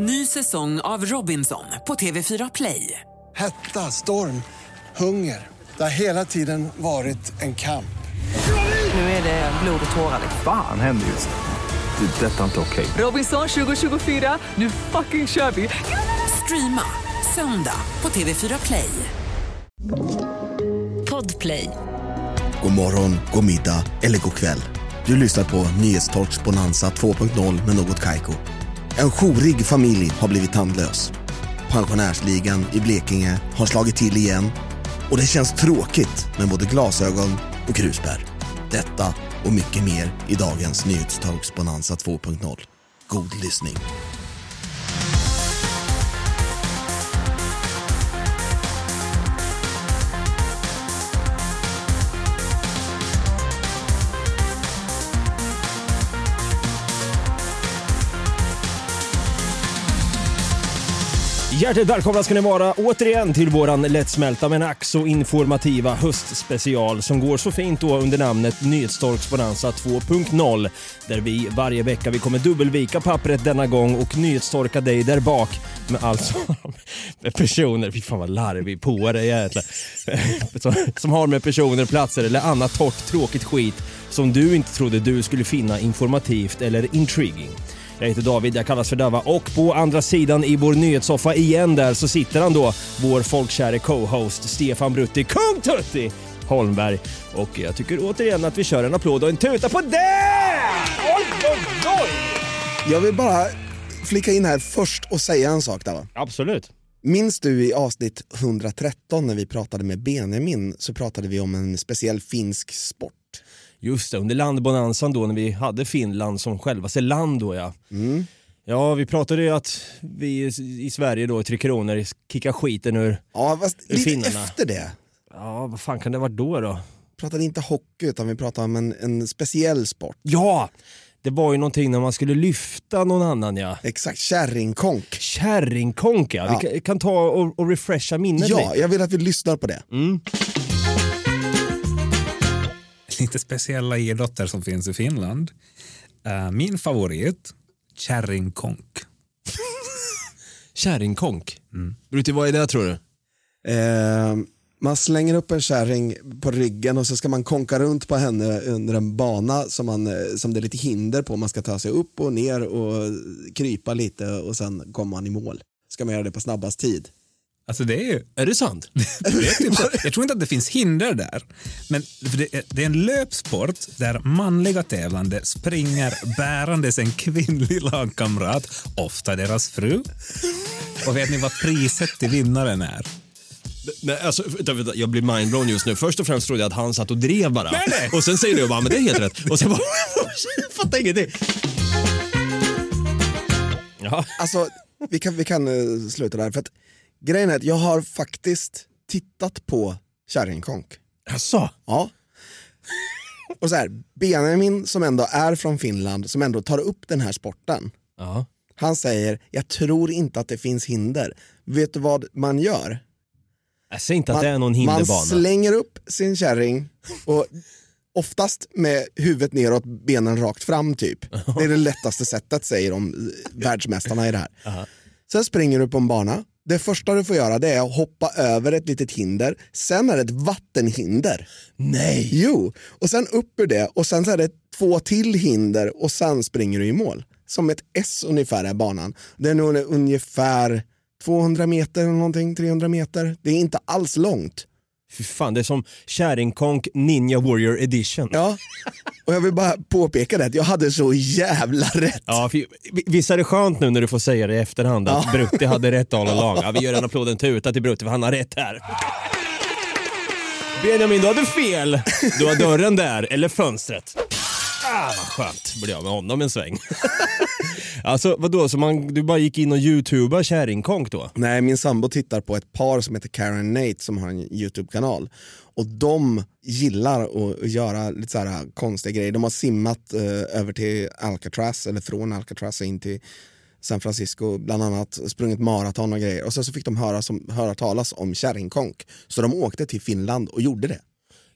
Ny säsong av Robinson på TV4 Play. Hetta, storm, hunger. Det har hela tiden varit en kamp. Nu är det blod och tårar. Fan händer just nu. Det. är Detta är inte okej. Robinson 2024, nu fucking kör vi! Streama söndag på TV4 Play. Podplay. God morgon, god middag eller god kväll. Du lyssnar på Nyhetstorks Bonanza 2.0 med Något Kaiko. En jourig familj har blivit tandlös. Pensionärsligan i Blekinge har slagit till igen och det känns tråkigt med både glasögon och krusbär. Detta och mycket mer i dagens Nyhetstorks Bonanza 2.0. God lyssning. Hjärtligt välkomna ska ni vara återigen till våran lättsmälta men ack så informativa höstspecial som går så fint då under namnet Nyhetstorks Bonanza 2.0 där vi varje vecka vi kommer dubbelvika pappret denna gång och nyhetstorka dig där bak med alltså med personer, fy fan vad larvig på jag är. som, som har med personer, platser eller annat torrt tråkigt skit som du inte trodde du skulle finna informativt eller intriguing. Jag heter David, jag kallas för Dava och på andra sidan i vår nyhetssoffa igen där så sitter han då, vår folkkäre co-host Stefan Brutti, Kung Tutti Holmberg. Och jag tycker återigen att vi kör en applåd och en tuta på det! Oj, oj, oj! Jag vill bara flika in här först och säga en sak där Absolut. Minns du i avsnitt 113 när vi pratade med Benjamin så pratade vi om en speciell finsk sport. Just det, under landbonanzan då när vi hade Finland som självaste land då ja. Ja, vi pratade ju att vi i Sverige då, Tre Kronor, kickar skiten ur... Ja, fast Ur lite finnarna. efter det. Ja, vad fan kan det varit då då? pratade inte hockey utan vi pratade om en, en speciell sport. Ja! Det var ju någonting när man skulle lyfta någon annan ja. Exakt, kärringkonk. Kärringkonk ja. Ja. Vi kan, kan ta och, och refresha minnet Ja, lite. jag vill att vi lyssnar på det. Lite speciella idrotter som finns i Finland. Eh, min favorit, kärringkonk. Kärringkonk. Mm. Brutti, vad är det tror du? Eh, man slänger upp en kärring på ryggen och så ska man konka runt på henne under en bana som, man, eh, som det är lite hinder på. Man ska ta sig upp och ner och krypa lite och sen kommer man i mål. Ska man göra det på snabbast tid. Alltså det är ju, Är det sant? du vet inte, jag tror inte att det finns hinder där. Men det, är, det är en löpsport där manliga tävlande springer bärandes en kvinnlig lagkamrat, ofta deras fru. Och vet ni vad priset till vinnaren är? Nej, alltså, jag blir mindblown just nu. Först och främst trodde jag att han satt och drev bara. Nej, nej. Och sen säger du bara, men det är helt rätt. Och sen bara, jag fattar ingenting. Ja. Alltså, vi kan, vi kan eh, sluta där. För att, grejen är att jag har faktiskt tittat på kärringkonk. Jaså? Ja. Och så här, Benjamin som ändå är från Finland, som ändå tar upp den här sporten. Ja. Han säger, jag tror inte att det finns hinder. Vet du vad man gör? Jag säger inte att Man, det är någon man hinderbana. slänger upp sin kärring och oftast med huvudet neråt, benen rakt fram typ. Det är det lättaste sättet säger de eh, världsmästarna i det här. Sen springer du på en bana. Det första du får göra det är att hoppa över ett litet hinder. Sen är det ett vattenhinder. Nej! Jo, och sen upp ur det och sen så är det två till hinder och sen springer du i mål. Som ett S ungefär är banan. Det är nog ungefär 200 meter eller någonting, 300 meter. Det är inte alls långt. Fy fan, det är som Kärringkonk Ninja Warrior Edition. Ja, och jag vill bara påpeka det att jag hade så jävla rätt. Ja, för, visst är det skönt nu när du får säga det i efterhand att Brutti hade rätt all along. Ja, vi gör en applåd, en tuta till Brutti för han har rätt här. Benjamin, du hade fel. Du har dörren där, eller fönstret. Ah, vad skönt. Blir jag med honom en sväng alltså vadå, så man, du bara gick in och youtubade kärringkonk då? Nej, min sambo tittar på ett par som heter Karen Nate som har en YouTube-kanal. Och de gillar att göra lite så här konstiga grejer. De har simmat eh, över till Alcatraz, eller från Alcatraz in till San Francisco, bland annat sprungit maraton och grejer. Och sen så fick de höra, som, höra talas om kärringkonk. Så de åkte till Finland och gjorde det.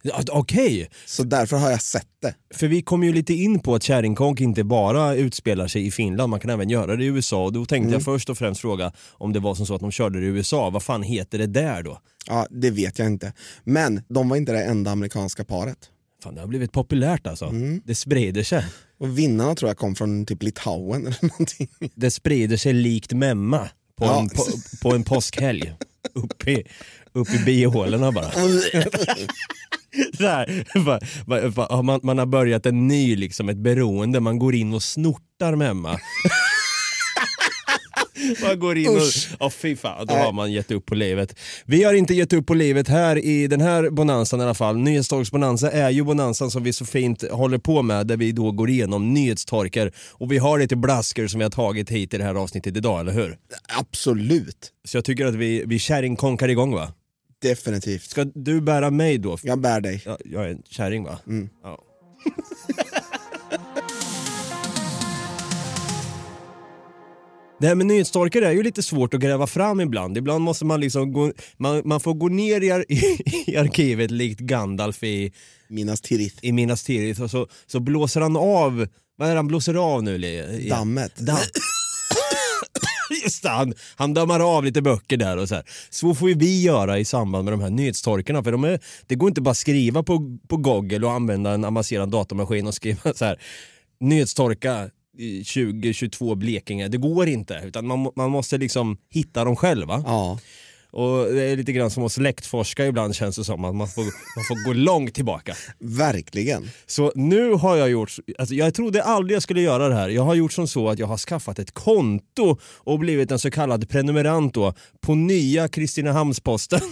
Ja, Okej, Så därför har jag sett det. för vi kom ju lite in på att kärringkonk inte bara utspelar sig i Finland, man kan även göra det i USA. Och då tänkte jag först och främst fråga om det var som så att de körde det i USA, vad fan heter det där då? Ja, det vet jag inte. Men de var inte det enda amerikanska paret. Fan, det har blivit populärt alltså. Det sprider sig. Och vinnarna tror jag kom från typ Litauen eller någonting. Det sprider sig likt memma på, Ja. en, på, på en påskhelg. Upp i, upp i bihålorna bara. Har man, man har börjat en ny, liksom, ett beroende, man går in och snortar memma. Man går in och... Usch. Ja fy fan, då har man gett upp på livet. Vi har inte gett upp på livet här i den här bonanzan i alla fall. Nyhetstorksbonanza är ju bonanzan som vi så fint håller på med där vi då går igenom nyhetstorkar och vi har lite blaskor som vi har tagit hit i det här avsnittet idag, eller hur? Absolut. Så jag tycker att vi, vi kärringkonkar igång va? Definitivt. Ska du bära mig då? Jag bär dig. Ja, jag är en kärring va? Ja. Det här med nyhetstorkar är ju lite svårt att gräva fram ibland. Ibland måste man liksom gå, man, man får gå ner i, ar i arkivet likt Gandalf i, Minas Tirith. i Minas Tirith och så, så blåser han av, vad är det han blåser av nu? I, Dammet. Damm. nästan. han, han dammar av lite böcker där och så här. Så får ju vi göra i samband med de här nyhetstorkarna för de är, det går inte bara att skriva på, på Google och använda en avancerad datamaskin och skriva så här nyhetstorka 2022 Blekinge. Det går inte utan man, man måste liksom hitta dem själva. Ja. Och det är lite grann som att släktforska ibland känns det som att man får, man får gå långt tillbaka. Verkligen. Så nu har jag gjort, alltså jag trodde aldrig jag skulle göra det här. Jag har gjort som så att jag har skaffat ett konto och blivit en så kallad prenumerant då på nya Kristinehamns-Posten.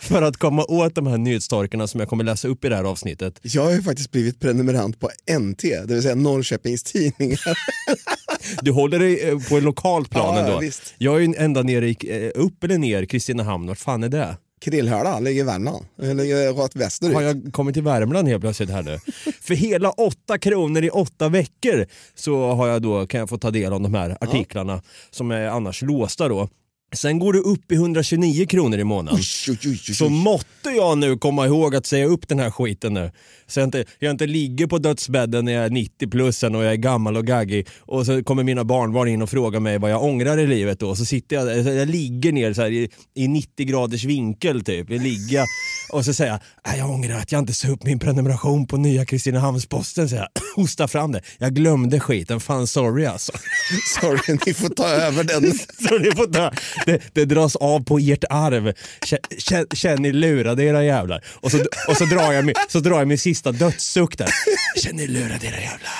För att komma åt de här nyhetstorkarna som jag kommer läsa upp i det här avsnittet. Jag har ju faktiskt blivit prenumerant på NT, det vill säga Norrköpings Tidningar. Du håller dig eh, på en lokalt plan Ja, ja, ändå. visst. Jag är ju ända nere i, eh, upp eller ner Kristinehamn, vart fan är det? Krillhöla ligger i Värmland, ligger rakt västerut. Har jag kommit till Värmland helt plötsligt här nu? För hela åtta kronor i åtta veckor så har jag då, kan jag få ta del av de här artiklarna som är annars låsta då. Sen går det upp i 129 kronor i månaden. Usch, usch, usch. Så måtte jag nu komma ihåg att säga upp den här skiten nu. Så jag inte, jag inte ligger på dödsbädden när jag är 90 plussen och jag är gammal och gaggig och så kommer mina barnbarn in och frågar mig vad jag ångrar i livet då. Så sitter jag, jag ligger ner så i, i 90 graders vinkel typ. Jag ligger och så säger jag, "Nej, jag ångrar att jag inte sa upp min prenumeration på nya Kristinehamns-Posten. Så jag hostar fram det. Jag glömde skiten, fan sorry alltså. Sorry, ni får ta över den. Så ni får ta, det, det dras av på ert arv. Känner, Känn ni lurade era jävlar. Och så, och så, drar jag min, så drar jag min sista dödssuck där. Känn ni lurade era jävlar.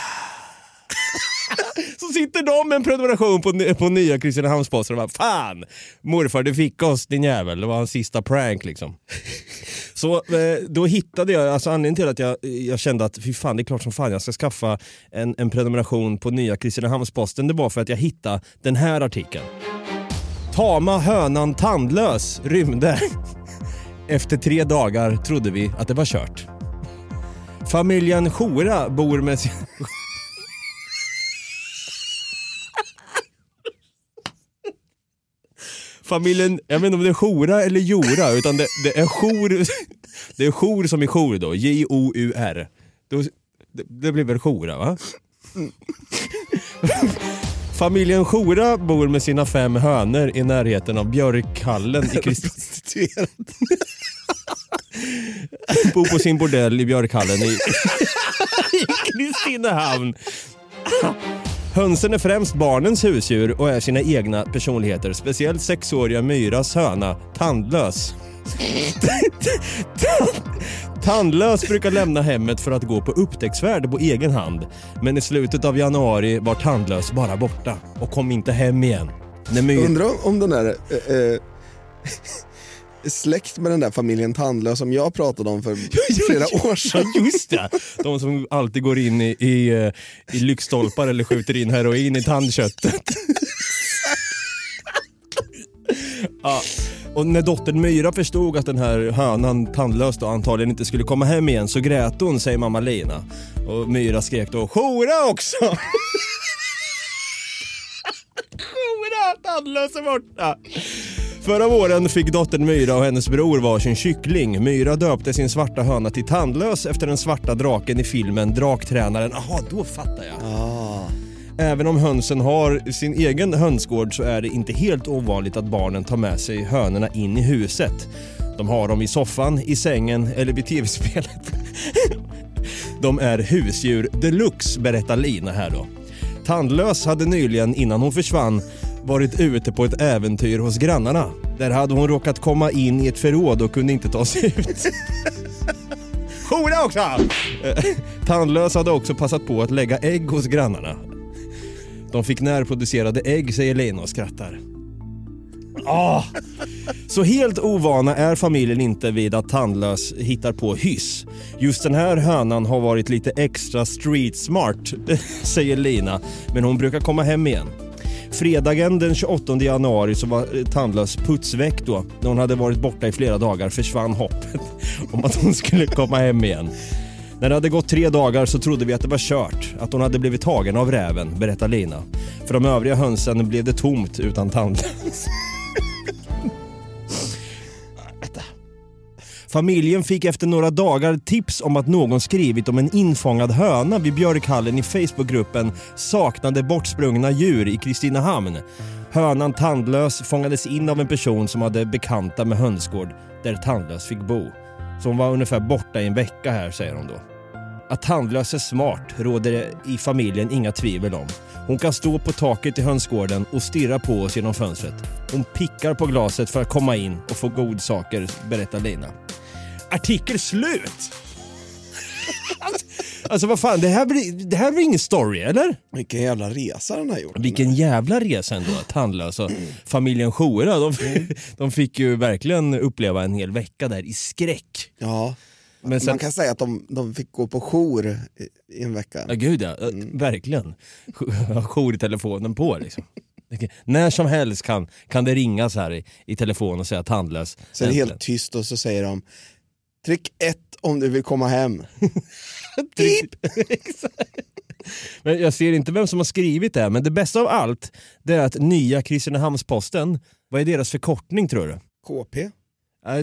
Så sitter de med en prenumeration på, på nya Kristinehamnsposten och bara Fan! Morfar du fick oss din jävel. Det var hans sista prank liksom. Så eh, då hittade jag, alltså anledningen till att jag, jag kände att fy fan det är klart som fan jag ska skaffa en, en prenumeration på nya Kristinehamnsposten. Det var för att jag hittade den här artikeln. Tama hönan tandlös rymde. Efter tre dagar trodde vi att det var kört. Familjen Jora bor med sin... Familjen, jag vet inte om det är Jora eller Jora, utan det, det är jour det är Chor som är jour då, J-O-U-R. Det, det blir väl Jora va? Familjen Chora bor med sina fem hönor i närheten av Björkhallen i Krist- Prostituerad. bor på sin bordell i Björkhallen i, i Kristinehamn. Hönsen är främst barnens husdjur och är sina egna personligheter. Speciellt sexåriga Myras höna, Tandlös. Tandlös brukar lämna hemmet för att gå på upptäcktsfärd på egen hand. Men i slutet av januari var Tandlös bara borta och kom inte hem igen. My- Undrar om den där eh, eh, släkt med den där familjen Tandlös som jag pratade om för flera år sedan. Ja, just det! De som alltid går in i, i, eh, i lyktstolpar eller skjuter in heroin i tandköttet. ja. Och när dottern Myra förstod att den här hönan tandlös och antagligen inte skulle komma hem igen så grät hon, säger mamma Lina. Och Myra skrek då “Jora också!” Jora, tandlös är borta! Förra våren fick dottern Myra och hennes bror varsin kyckling. Myra döpte sin svarta höna till Tandlös efter den svarta draken i filmen Draktränaren. Jaha, då fattar jag. Ah. Även om hönsen har sin egen hönsgård så är det inte helt ovanligt att barnen tar med sig hönorna in i huset. De har dem i soffan, i sängen eller vid tv-spelet. De är husdjur deluxe, berättar Lina här då. Tandlös hade nyligen, innan hon försvann, varit ute på ett äventyr hos grannarna. Där hade hon råkat komma in i ett förråd och kunde inte ta sig ut. Hora också! Tandlös hade också passat på att lägga ägg hos grannarna. De fick närproducerade ägg, säger Lena och skrattar. Ah. Så helt ovana är familjen inte vid att Tandlös hittar på hyss. Just den här hönan har varit lite extra street smart, säger Lina, men hon brukar komma hem igen. Fredagen den 28 januari så var eh, Tandlös putsväck då. När hon hade varit borta i flera dagar försvann hoppet om att hon skulle komma hem igen. När det hade gått tre dagar så trodde vi att det var kört, att hon hade blivit tagen av räven, berättar Lina. För de övriga hönsen blev det tomt utan Tandlös. Familjen fick efter några dagar tips om att någon skrivit om en infångad höna vid Björkhallen i Facebookgruppen Saknade bortsprungna djur i Kristinehamn. Hönan Tandlös fångades in av en person som hade bekanta med hönsgård där Tandlös fick bo. Så hon var ungefär borta i en vecka här, säger hon då. Att Tandlös är smart råder det i familjen inga tvivel om. Hon kan stå på taket i hönsgården och stirra på oss genom fönstret. Hon pickar på glaset för att komma in och få godsaker, berättar Lina. Artikel slut! alltså vad fan, det här, blir, det här blir ingen story, eller? Vilken jävla resa den har gjort. Vilken jävla resa ändå, Tandlös och familjen Schora. De, de fick ju verkligen uppleva en hel vecka där i skräck. Ja. Men sen, Man kan säga att de, de fick gå på jour i, i en vecka. Ja gud ja, verkligen. Ha jour i telefonen på liksom. När som helst kan, kan det ringas här i, i telefon och säga tandlös. Så är det helt tyst och så säger de Tryck ett om du vill komma hem. Typ. Men jag ser inte vem som har skrivit det här, men det bästa av allt det är att nya Kristinehamns-Posten, vad är deras förkortning tror du? KP?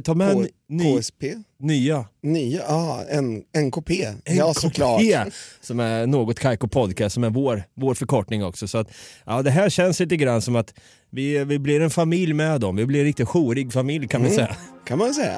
Ta med K- ny, KSP? nya Nya? Ja, en, NKP. Ja, såklart. NKP, som är något Kaiko Podcast, som är vår, vår förkortning också. Så att, ja, det här känns lite grann som att vi, vi blir en familj med dem. Vi blir en riktigt jourig familj kan Mm. vi säga. Kan man säga.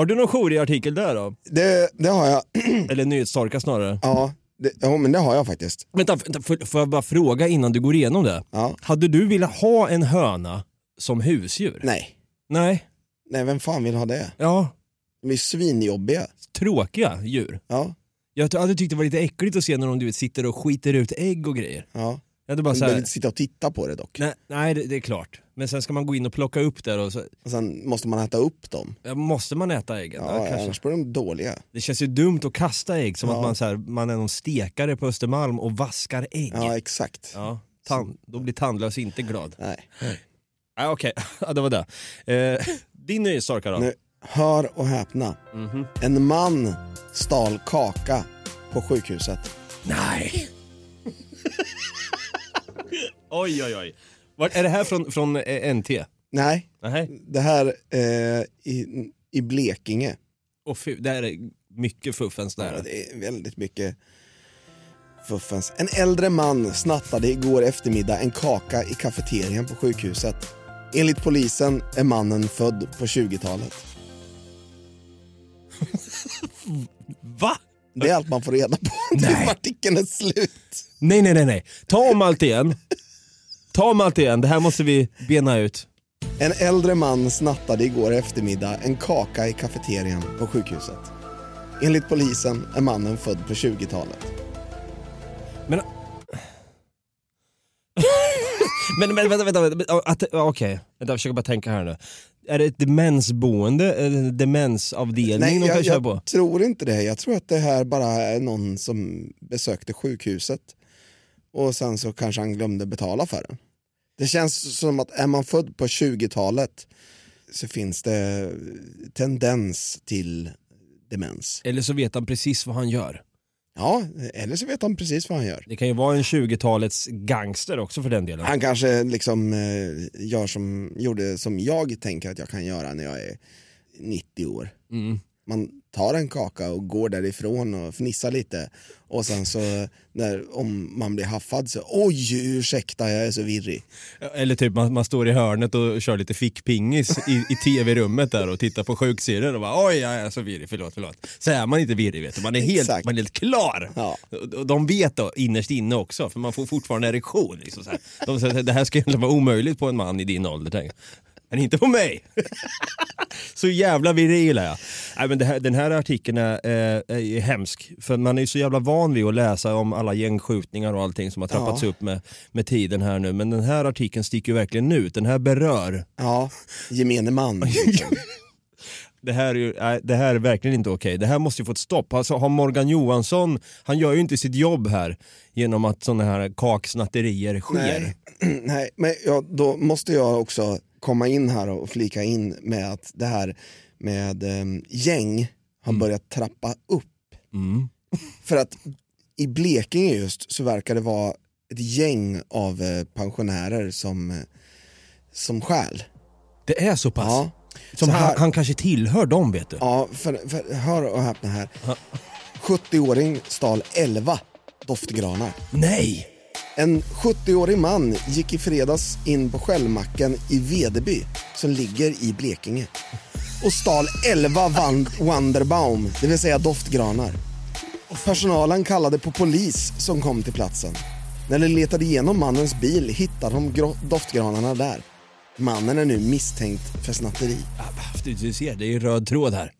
Har du någon jourig artikel där då? Det, det har jag. Eller nyhetstorka snarare? Ja, det, ja, men det har jag faktiskt. Vänta, vänta får, får jag bara fråga innan du går igenom det? Ja. Hade du velat ha en höna som husdjur? Nej. Nej? Nej, vem fan vill ha det? Ja, De är svinjobbiga. tråkiga djur. Ja, Jag hade tyckt det var lite äckligt att se när de du vet, sitter och skiter ut ägg och grejer. ja. Hade bara Man så behöver här, inte sitta och titta på det dock. nej, nej det, det är klart. Men sen ska man gå in och plocka upp det och så, Och sen måste man äta upp dem. ja, måste man äta äggen? Ja, Ja, annars blir de dåliga. Det känns ju dumt att kasta ägg som Ja. att man, så här, man är någon stekare på Östermalm och vaskar ägg. Ja, exakt. Ja, tan- då blir tandlös inte glad. Nej. Nej, Okej, ja, det var det. Eh, din nyhetstorka då? Nu, hör och häpna. Mhm. En man stal kaka på sjukhuset. Nej! Oj, oj, oj. Var, är det här från, från eh, NT? Nej, Nej. det här eh, i, i Blekinge. Och fy, det här är mycket fuffens Ja, det är väldigt mycket fuffens. En äldre man snattade igår eftermiddag en kaka i kafeterian på sjukhuset. Enligt polisen är mannen född på 20-talet. Va? Det är allt man får reda på när artikeln är slut. Nej, nej, nej, nej. Ta om allt igen. Ta om allt igen. Det här måste vi bena ut. En äldre man snattade igår eftermiddag en kaka i kafeterian på sjukhuset. Enligt polisen är mannen född på 20-talet. Men... men, men vänta, vänta, vänta. Okej, vänta, jag försöker bara tänka här nu. Är det ett demensboende, en demensavdelning de kan jag, köra jag på? tror inte det. Jag tror att det här bara är någon som besökte sjukhuset och sen så kanske han glömde betala för den. Det känns som att är man född på 20-talet så finns det tendens till demens. Eller så vet han precis vad han gör. Ja, eller så vet han precis vad han gör. Det kan ju vara en 20-talets gangster också för den delen. Han kanske liksom eh, gör som, gjorde som jag tänker att jag kan göra när jag är 90 år. Mm. Man tar en kaka och går därifrån och fnissar lite och sen så när, om man blir haffad så oj ursäkta jag är så virrig. Eller typ man, man står i hörnet och kör lite fickpingis i, i tv-rummet där och tittar på sjuksidor och bara oj jag är så virrig, förlåt, förlåt. Så är man inte virrig vet du, man är helt, Exakt. man är helt klar. Ja. De vet då innerst inne också, för man får fortfarande erektion. Liksom så här. De säger det här ska egentligen vara omöjligt på en man i din ålder. Tänk. Men inte på mig! så jävla viril är jag. Nej, men här, den här artikeln är, eh, är hemsk, för man är ju så jävla van vid att läsa om alla gängskjutningar och allting som har trappats Ja. upp med, med tiden här nu. Men den här artikeln sticker ju verkligen ut, den här berör. Ja, gemene man. Det här är, ju, nej, det här är verkligen inte okej. Det här måste ju få ett stopp. Alltså, har Morgan Johansson, han gör ju inte sitt jobb här genom att sådana här kaksnatterier sker. Nej, nej men ja, då måste jag också komma in här och flika in med att det här med eh, gäng har börjat trappa upp. Mm. För att i Blekinge just så verkar det vara ett gäng av eh, pensionärer som, eh, som stjäl. Det är så pass? Ja. Som Så han, här- han kanske tillhör dem vet du. Ja, för, för, hör och häpna här. 70-åring stal 11 doftgranar. Nej! En 70-årig man gick i fredags in på Skällmacken i Vedeby som ligger i Blekinge och stal 11 van- Wonderbaum, det vill säga doftgranar. Personalen kallade på polis som kom till platsen. När de letade igenom mannens bil hittade de doftgranarna där. Mannen är nu misstänkt för snatteri. Du, ser, det är röd tråd här.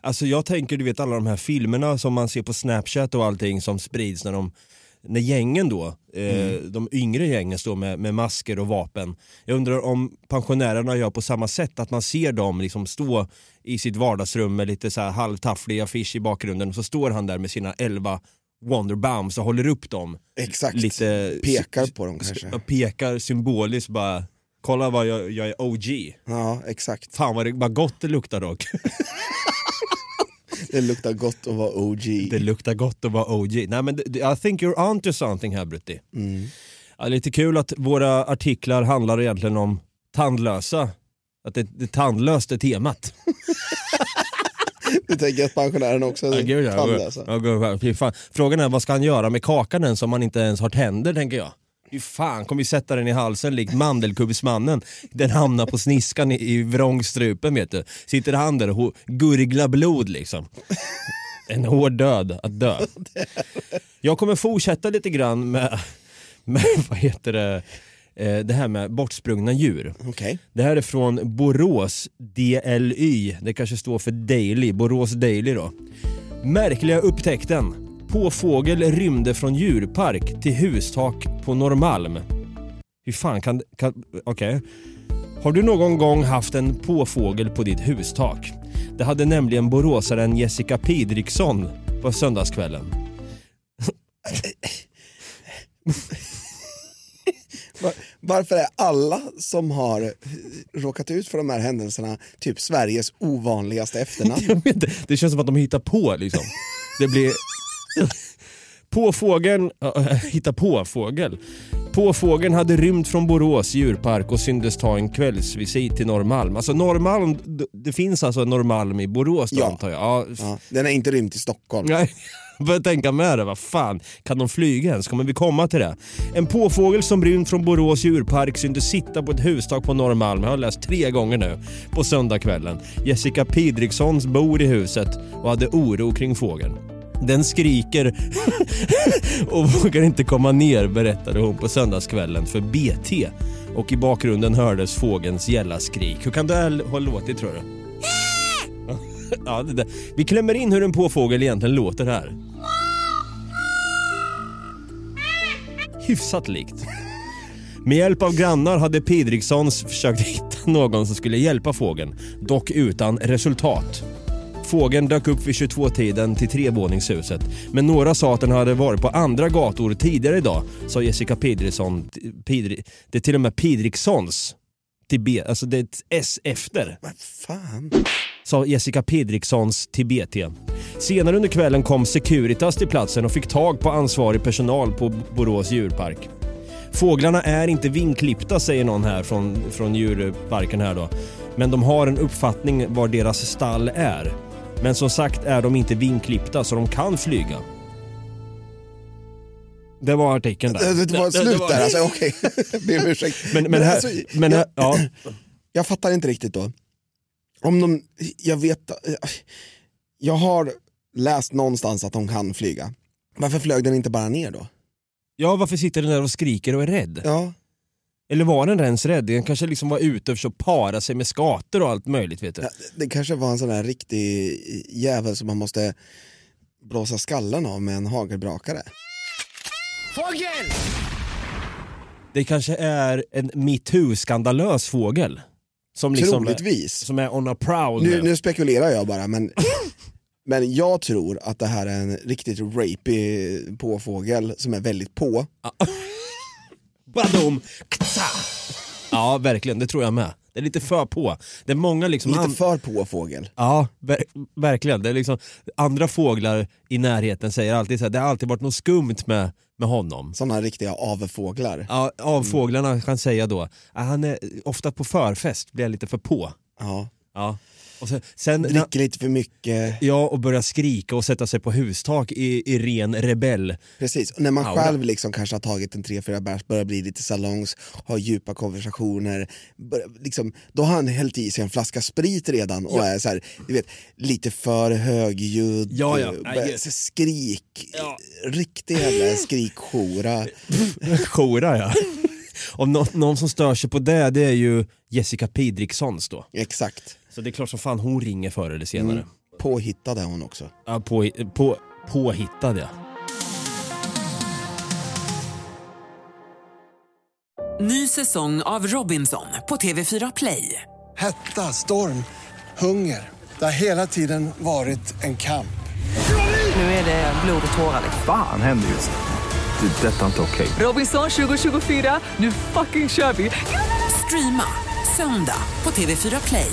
Alltså jag tänker, du vet alla de här filmerna som man ser på snapchat och allting som sprids när de när gängen då, eh, de yngre gängen står med, med masker och vapen. Jag undrar om pensionärerna gör på samma sätt, att man ser dem liksom stå i sitt vardagsrum med lite så här halvtafflig affisch i bakgrunden och så står han där med sina 11 Wonderbaums och håller upp dem. Exakt. Lite, Pekar på dem kanske. Pekar symboliskt bara, kolla vad jag, jag är OG. Ja, exakt. Fan vad, det, vad gott det luktar dock. Det luktar gott att vara OG. Det luktar gott att vara OG. Nej men I think you're onto something här Brutti. Mm. Ja, lite kul att våra artiklar handlar egentligen om tandlösa. Att det, det tandlöst är temat. Du tänker att pensionärerna också Ja, är gud, ja. tandlösa? Ja, gud, fan. Frågan är vad ska han göra med kakan ens om han inte ens har tänder tänker jag. Fy fan, kommer vi sätta den i halsen likt mandelkubbsmannen. Den hamnar på sniskan i, i vrångstrupen vet du. Sitter han där och gurglar blod liksom. En hård död att dö. Jag kommer fortsätta lite grann med, med vad heter det, eh, det här med bortsprungna djur. Okej. Det här är från Borås DLY, det kanske står för Daily, Borås Daily då. Märkliga upptäckten. Påfågel rymde från djurpark till hustak på Norrmalm. Hur fan kan... kan Okej. Har du någon gång haft en påfågel på ditt hustak? Det hade nämligen boråsaren Jessica Pidriksson på söndagskvällen. Var, varför är alla som har eh, råkat ut för de här händelserna typ Sveriges ovanligaste efternamn? Det känns som att de hittar på liksom. Det blir... Påfågeln, äh, hitta på fågel. Påfågeln hade rymt från Borås djurpark och syntes ta en kvällsvisit till Norrmalm. Alltså Norrmalm, det finns alltså en Norrmalm i Borås då Ja. antar jag? Ja. Ja, den är inte rymd till Stockholm. Nej. Börjar tänka med det, vad fan, kan de flyga ens? Kommer vi komma till det? En påfågel som rymt från Borås djurpark syntes sitta på ett hustak på Norrmalm. Jag har läst tre gånger nu. På söndagskvällen. Jessica Pidrikssons bor i huset och hade oro kring fågeln. Den skriker och vågar inte komma ner berättade hon på söndagskvällen för BT. Och i bakgrunden hördes fågelns gälla skrik. Hur kan det här ha låtit tror du? Ja, det där. Vi klämmer in hur en påfågel egentligen låter här. Hyfsat likt. Med hjälp av grannar hade Pidrikssons försökt hitta någon som skulle hjälpa fågeln, dock utan resultat. Fågeln dök upp vid 22-tiden till trevåningshuset, men några sa att den hade varit på andra gator tidigare idag, sa Jessica Pidriksson. Pidri, det är till och med Pidrikssons. B, alltså det är ett S efter Vad fan? sa Jessica Pidrikssons till BT. Senare under kvällen kom Securitas till platsen och fick tag på ansvarig personal på Borås djurpark. Fåglarna är inte vinklippta säger någon här från, från djurparken här då. Men de har en uppfattning var deras stall är. Men som sagt är de inte vinklippta så de kan flyga. Det var artikeln där. Det, det var slut där alltså, okej. Ber om ursäkt. Men, men, här, alltså, men jag, här, ja. jag fattar inte riktigt då. Om de, jag vet, jag har läst någonstans att de kan flyga. Varför flög den inte bara ner då? ja, varför sitter den där och skriker och är rädd? Ja, Eller var den ens rädd? Den kanske liksom var ute och försökte para sig med skator och allt möjligt vet du. Ja, det kanske var en sån där riktig jävel som man måste blåsa skallen av med en hagelbrakare. Det kanske är en metoo-skandalös fågel. Som liksom Troligtvis. som är on a prowl Nu, nu. nu spekulerar jag bara men, men jag tror att det här är en riktigt rapey påfågel som är väldigt på. Badum! Ktsa! Ja, verkligen. Det tror jag med. Det är lite för på. Det är många liksom... Lite an- för på fågel. Ja, ver verkligen. Det är liksom, andra fåglar i närheten säger alltid så här, det har alltid varit något skumt med, med honom. Sådana riktiga avfåglar. Ja, av fåglarna kan säga då, "Ah, han är ofta på förfest blir lite för på. Ja. Ja. Och sen, sen Dricker lite för mycket. Ja, och börja skrika och sätta sig på hustak i, i ren rebell. Precis, och när man Aura. själv liksom kanske har tagit en tre, fyra bärs, börjar bli lite salongs, har djupa konversationer, börjar, liksom, då har han hällt i sig en flaska sprit redan och är så här, du vet, lite för högljudd, Ja, ja. börjar- skrik, Ja. riktig jävla skrikhora. Jora ja. Om nå- någon som stör sig på det, det är ju Jessica Pidrikssons då. Exakt, Så det är klart som fan hon ringer förr eller senare. Mm. påhittad är hon också. Ja, på, på, påhittad ja. Ny säsong av Robinson på TV4 Play. Hetta, storm, hunger. Det har hela tiden varit en kamp. Nu är det blod och tårar. liksom. Fan händer just nu. Det. är Detta är inte okej. Robinson 2024, nu fucking kör vi! Streama söndag på TV4 Play.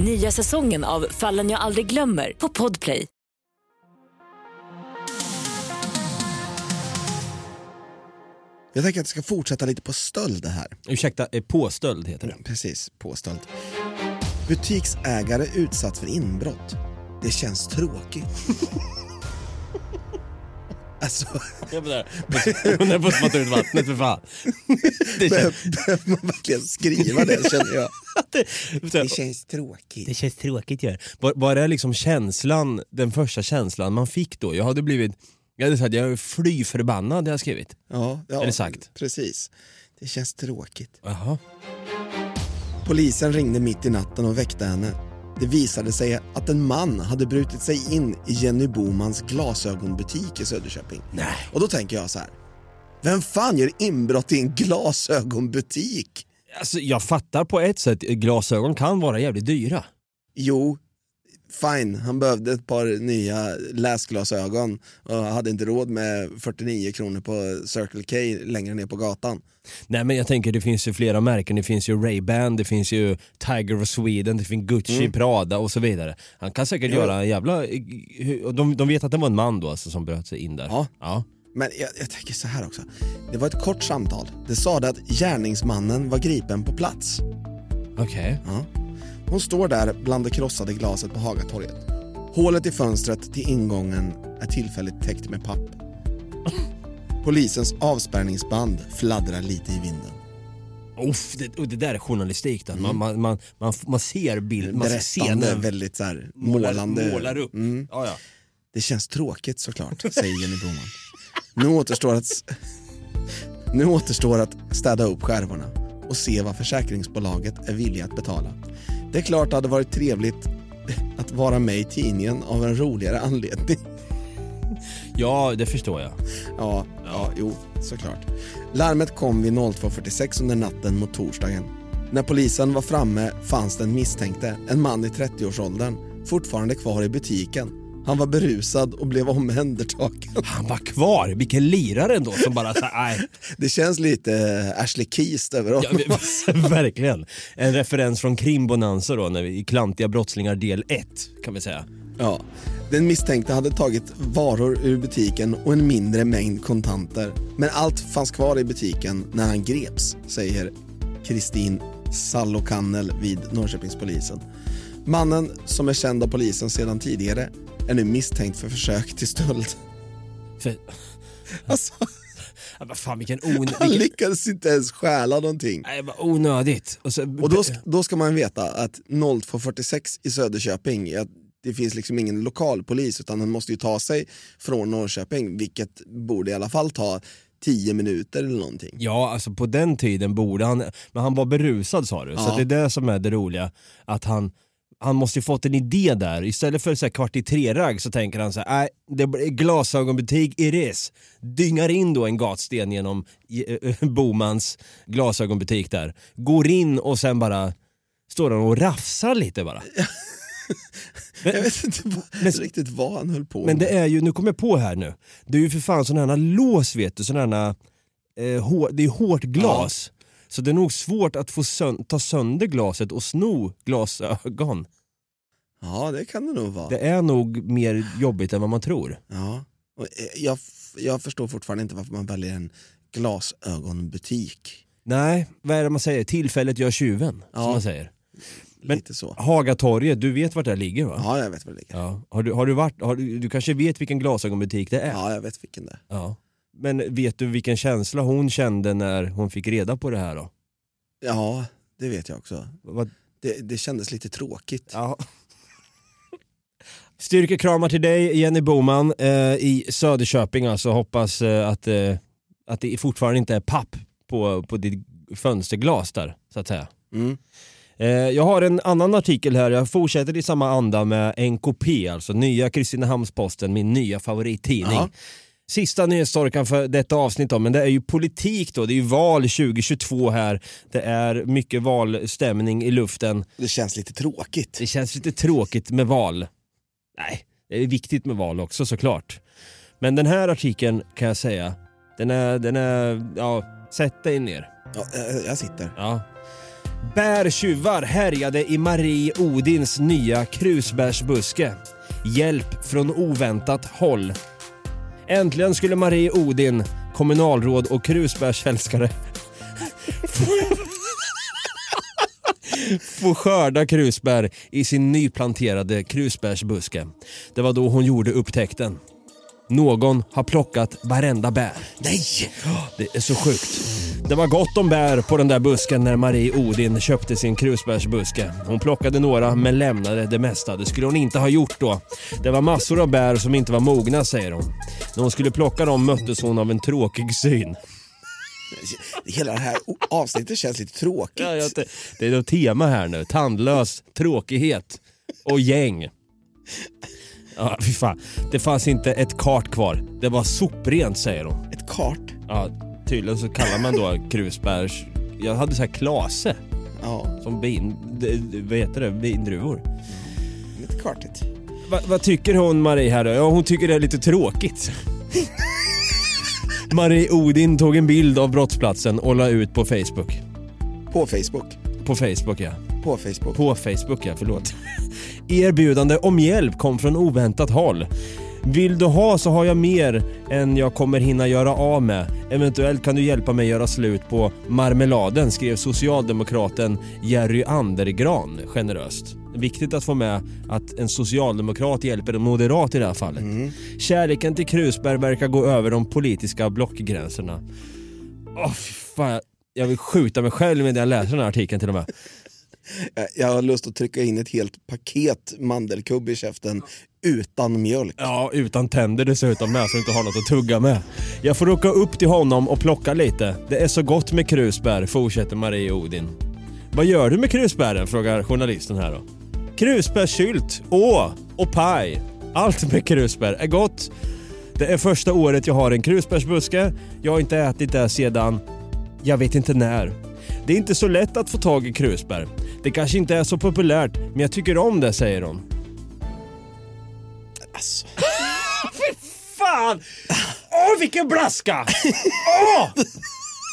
Nya säsongen av Fallen jag aldrig glömmer på Podplay. Jag tänker att jag ska fortsätta lite på stöld här. Ursäkta, eh, påstöld heter det. Precis, påstöld. Butiksägare utsatt för inbrott. Det känns tråkigt. alltså, Jag där. Hon är på att ut vattnet för fan. Det känns, behöver man verkligen skriva det känner jag. det, Det känns tråkigt. det känns tråkigt gör. Var, var det liksom känslan, den första känslan man fick då? Jag hade blivit, jag hade sagt jag är fly förbannad hade jag skrivit. Ja, ja, det sagt? Precis. Det känns tråkigt. Jaha. Polisen ringde mitt i natten och väckte henne. Det visade sig att en man hade brutit sig in i Jenny Bomans glasögonbutik i Söderköping. Nej. Och då tänker jag så här. Vem fan gör inbrott i en glasögonbutik? Alltså, jag fattar på ett sätt, glasögon kan vara jävligt dyra. Jo, fine, han behövde ett par nya läsglasögon och hade inte råd med 49 kronor på Circle K längre ner på gatan. Nej men jag tänker det finns ju flera märken, det finns ju Ray-Ban, det finns ju Tiger of Sweden, det finns Gucci, Mm. Prada och så vidare. Han kan säkert Jo. göra en jävla... och De, de vet att det var en man då alltså, som bröt sig in där. Ja. ja. Men jag, jag tänker så här också, det var ett kort samtal. Det sade att gärningsmannen var gripen på plats. Okej. Ja. Hon står där bland det krossade glaset på Hagatorget. Hålet i fönstret till ingången är tillfälligt täckt med papp. Polisens avspärrningsband fladdrar lite i vinden. Uff, det, det där är journalistik då. Man, man, man, man, man ser bild, man ser Berättande, scenen. väldigt så här, Målar- målande. målar upp. Mm. Ja, ja. Det känns tråkigt såklart, säger Jenny Broman. Nu återstår att, nu återstår att städa upp skärvorna och se vad försäkringsbolaget är villiga att betala. Det är klart det hade varit trevligt att vara med i tidningen av en roligare anledning. ja, det förstår jag. Ja, ja, jo, såklart. Larmet kom vid 02.46 under natten mot torsdagen. När polisen var framme fanns den misstänkte, en man i 30-årsåldern, fortfarande kvar i butiken. Han var berusad och blev omhändertagen. Han var kvar, vilken lirare ändå som bara så nej. Det känns lite eh, Ashley Keast över Ja, honom. vi- verkligen. En referens från Krimbonanza då, när vi, i Klantiga brottslingar del 1 kan vi säga. Ja. Den misstänkte hade tagit varor ur butiken och en mindre mängd kontanter. Men allt fanns kvar i butiken när han greps, säger Kristin Sallokannel vid Norrköpingspolisen. Mannen, som är känd av polisen sedan tidigare, är nu misstänkt för försök till stöld. För, Alltså, vad fan vilken, on, han lyckades inte ens stjäla någonting. nej, vad onödigt. Och, så, Och då, då ska man veta att 0246 i Söderköping, det finns liksom ingen lokalpolis utan den måste ju ta sig från Norrköping, vilket borde i alla fall ta 10 minuter eller någonting. Ja, alltså på den tiden borde han, men han var berusad sa du, så Ja. att det är det som är det roliga. Att han, han måste ju fått en idé där, istället för så här kvart i tre-ragg så tänker han så här, nej, det blir glasögonbutik it is. Dyngar in då en gatsten genom eh, Bomans glasögonbutik där, går in och sen bara står han och rafsar lite bara. Jag vet inte vad, men- riktigt vad han höll på Men det med. är ju, nu kommer jag på här nu, det är ju för fan sådana här lås vet du, sådana här, eh, hår, det är hårt glas. Så det är nog svårt att få sön- ta sönder glaset och sno glasögon. Ja, det kan det nog vara. Det är nog mer jobbigt än vad man tror. Ja. Och eh, jag, jag förstår fortfarande inte varför man väljer en glasögonbutik. Nej, vad är det man säger? Tillfället gör tjuven, som Ja. man säger. Men- Lite så. Hagatorget, du vet vart det ligger va? Ja, jag vet var det ligger. Ja. Har, du, har du varit, har du, du kanske vet vilken glasögonbutik det är? Ja, jag vet vilken det är. Ja. Men vet du vilken känsla hon kände när hon fick reda på det här då? Ja, det vet jag också. Vad, Det, det kändes lite tråkigt. Ja. Styrkekramar till dig Jenny Boman eh, i Söderköping alltså. Hoppas eh, att, eh, att det fortfarande inte är papp på, på ditt fönsterglas där så att säga. Mm. Eh, jag har en annan artikel här, jag fortsätter i samma anda med NKP, alltså nya Kristinehamns-Posten, min nya favorittidning. Ja. Sista nyhetstorkan för detta avsnitt då, men det är ju politik då, det är ju val 2022 här. Det är mycket valstämning i luften. Det känns lite tråkigt. Det känns lite tråkigt med val. Nej, det är viktigt med val också såklart. Men den här artikeln kan jag säga, den är, den är, ja, sätt dig ner. Ja, jag, jag sitter. Ja. Bärtjuvar härjade i Marie Odins nya krusbärsbuske. Hjälp från oväntat håll. Äntligen skulle Marie Odin, kommunalråd och krusbärsälskare få skörda krusbär i sin nyplanterade krusbärsbuske. Det var då hon gjorde upptäckten. Någon har plockat varenda bär. Nej! Det är så sjukt. Det var gott om bär på den där busken när Marie Odin köpte sin krusbärsbuske. Hon plockade några men lämnade det mesta. Det skulle hon inte ha gjort då. Det var massor av bär som inte var mogna säger hon. När hon skulle plocka dem möttes hon av en tråkig syn. Hela det här avsnittet känns lite tråkigt. Ja, jag, det är något tema här nu. Tandlös, tråkighet och gäng. Ja, fy fan. Det fanns inte ett kart kvar. Det var soprent säger hon. Ett kart. Ja, tydligen så kallar man då krusbärs... Jag hade så här klase Ja, som d- d- Vad heter det? Vindruvor. ett kvartigt. Va, vad tycker hon Marie här då? Ja, hon tycker det är lite tråkigt. Marie Odin tog en bild av brottsplatsen och la ut på Facebook. På Facebook. På Facebook ja. På Facebook. På Facebook ja, förlåt. Erbjudande om hjälp kom från oväntat håll. Vill du ha så har jag mer än jag kommer hinna göra av med. Eventuellt kan du hjälpa mig göra slut på marmeladen, skrev socialdemokraten Jerry Andergran generöst. Viktigt att få med att en socialdemokrat hjälper en moderat i det här fallet. Kärleken till Krusberg verkar gå över de politiska blockgränserna. Åh fy fan, jag vill skjuta mig själv när jag läser den här artikeln till och med. Eh, jag har lust att trycka in ett helt paket mandelkubb i käften utan mjölk. Ja, utan tänder dessutom med så du inte har något att tugga med. Jag får åka upp till honom och plocka lite. Det är så gott med krusbär, fortsätter Marie Odin. Vad gör du med krusbären? frågar journalisten här då. Krusbärssylt, åh och paj. Allt med krusbär är gott. Det är första året jag har en krusbärsbuske. Jag har inte ätit det sedan, jag vet inte när. Det är inte så lätt att få tag i krusbär. Det kanske inte är så populärt, men jag tycker om det, säger hon. Alltså. Fan! Åh, vilken blaska! Åh!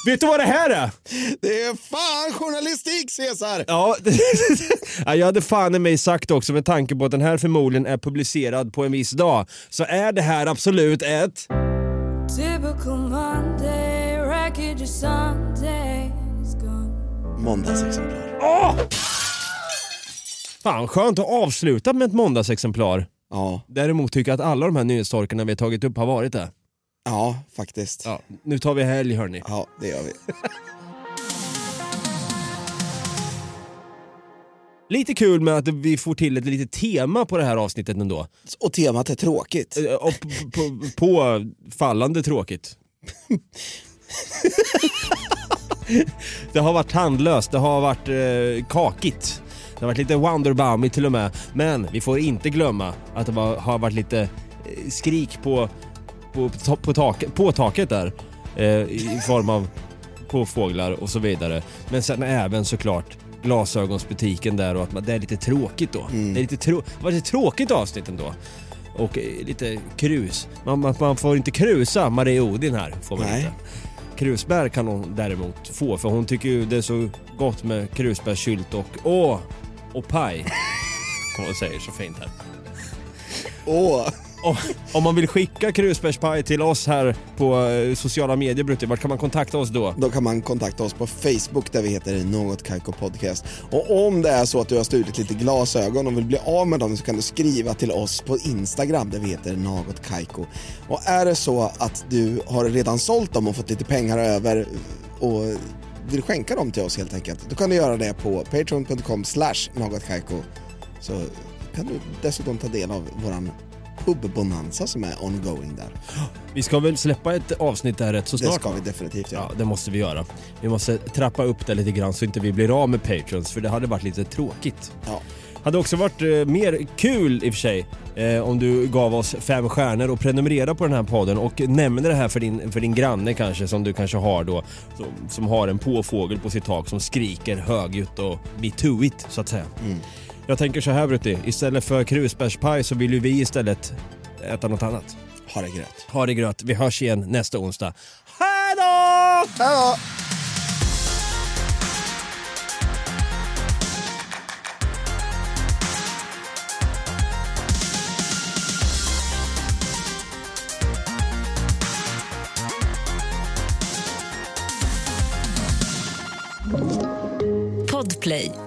Vet du vad det här är? Det är fan journalistik Cesar! Ja, ja, jag hade fan i mig sagt också med tanke på att den här förmodligen är publicerad på en viss dag. Så är det här absolut ett... Typical Monday, Måndagsexemplar. Åh! Fan, skönt att avsluta med ett måndagsexemplar. Ja, Däremot tycker jag att alla de här nyhetstorkarna vi har tagit upp har varit det. ja faktiskt. Ja, nu tar vi helg hörni. Ja, det gör vi. Lite kul med att vi får till ett litet tema på det här avsnittet ändå. Och temat är tråkigt. Eh, Och p- på, på fallande tråkigt. det har varit tandlöst, det har varit eh, kakigt. Det har varit lite Wonderbaumigt till och med. Men vi får inte glömma att det var, har varit lite eh, skrik på, på, på, på, tak, på taket där. Eh, I form av på fåglar och så vidare. Men sen även såklart glasögonsbutiken där och att man, det är lite tråkigt då. Det, är lite trå, det var lite tråkigt avsnitt ändå. Och eh, lite krus. Man, man, man får inte krusa Marie Odin här. Får man Nej. inte. Krusbär kan hon däremot få för hon tycker ju det är så gott med krusbärssylt och åh, och paj. Hon säger så fint här. Åh, om, om man vill skicka krusbärspaj till oss här på eh, sociala medier Brutti, vart kan man kontakta oss då? då kan man kontakta oss på Facebook där vi heter Något Kaiko Podcast. Och om det är så att du har stulit lite glasögon och vill bli av med dem så kan du skriva till oss på Instagram där vi heter Något Kaiko. Och är det så att du har redan sålt dem och fått lite pengar över och vill skänka dem till oss helt enkelt, då kan du göra det på patreon.com slash någotkaiko. Så kan du dessutom ta del av våran pub-bonanza som är ongoing där. Vi ska väl släppa ett avsnitt där rätt så Det snart? ska va? vi definitivt göra. Ja, det måste vi göra. Vi måste trappa upp det lite grann så inte vi blir av med patrons för det hade varit lite tråkigt. Ja. Hade också varit eh, mer kul i och för sig eh, om du gav oss fem stjärnor och prenumerera på den här podden och nämner det här för din, för din granne kanske som du kanske har då som, som har en påfågel på sitt tak som skriker högljutt och it så att säga. Jag tänker så här Brutti, istället för krusbärspaj så vill ju vi istället äta något annat. Ha det gröt. Ha det gröt, vi hörs igen nästa onsdag. Hej då! Hej då! Podplay.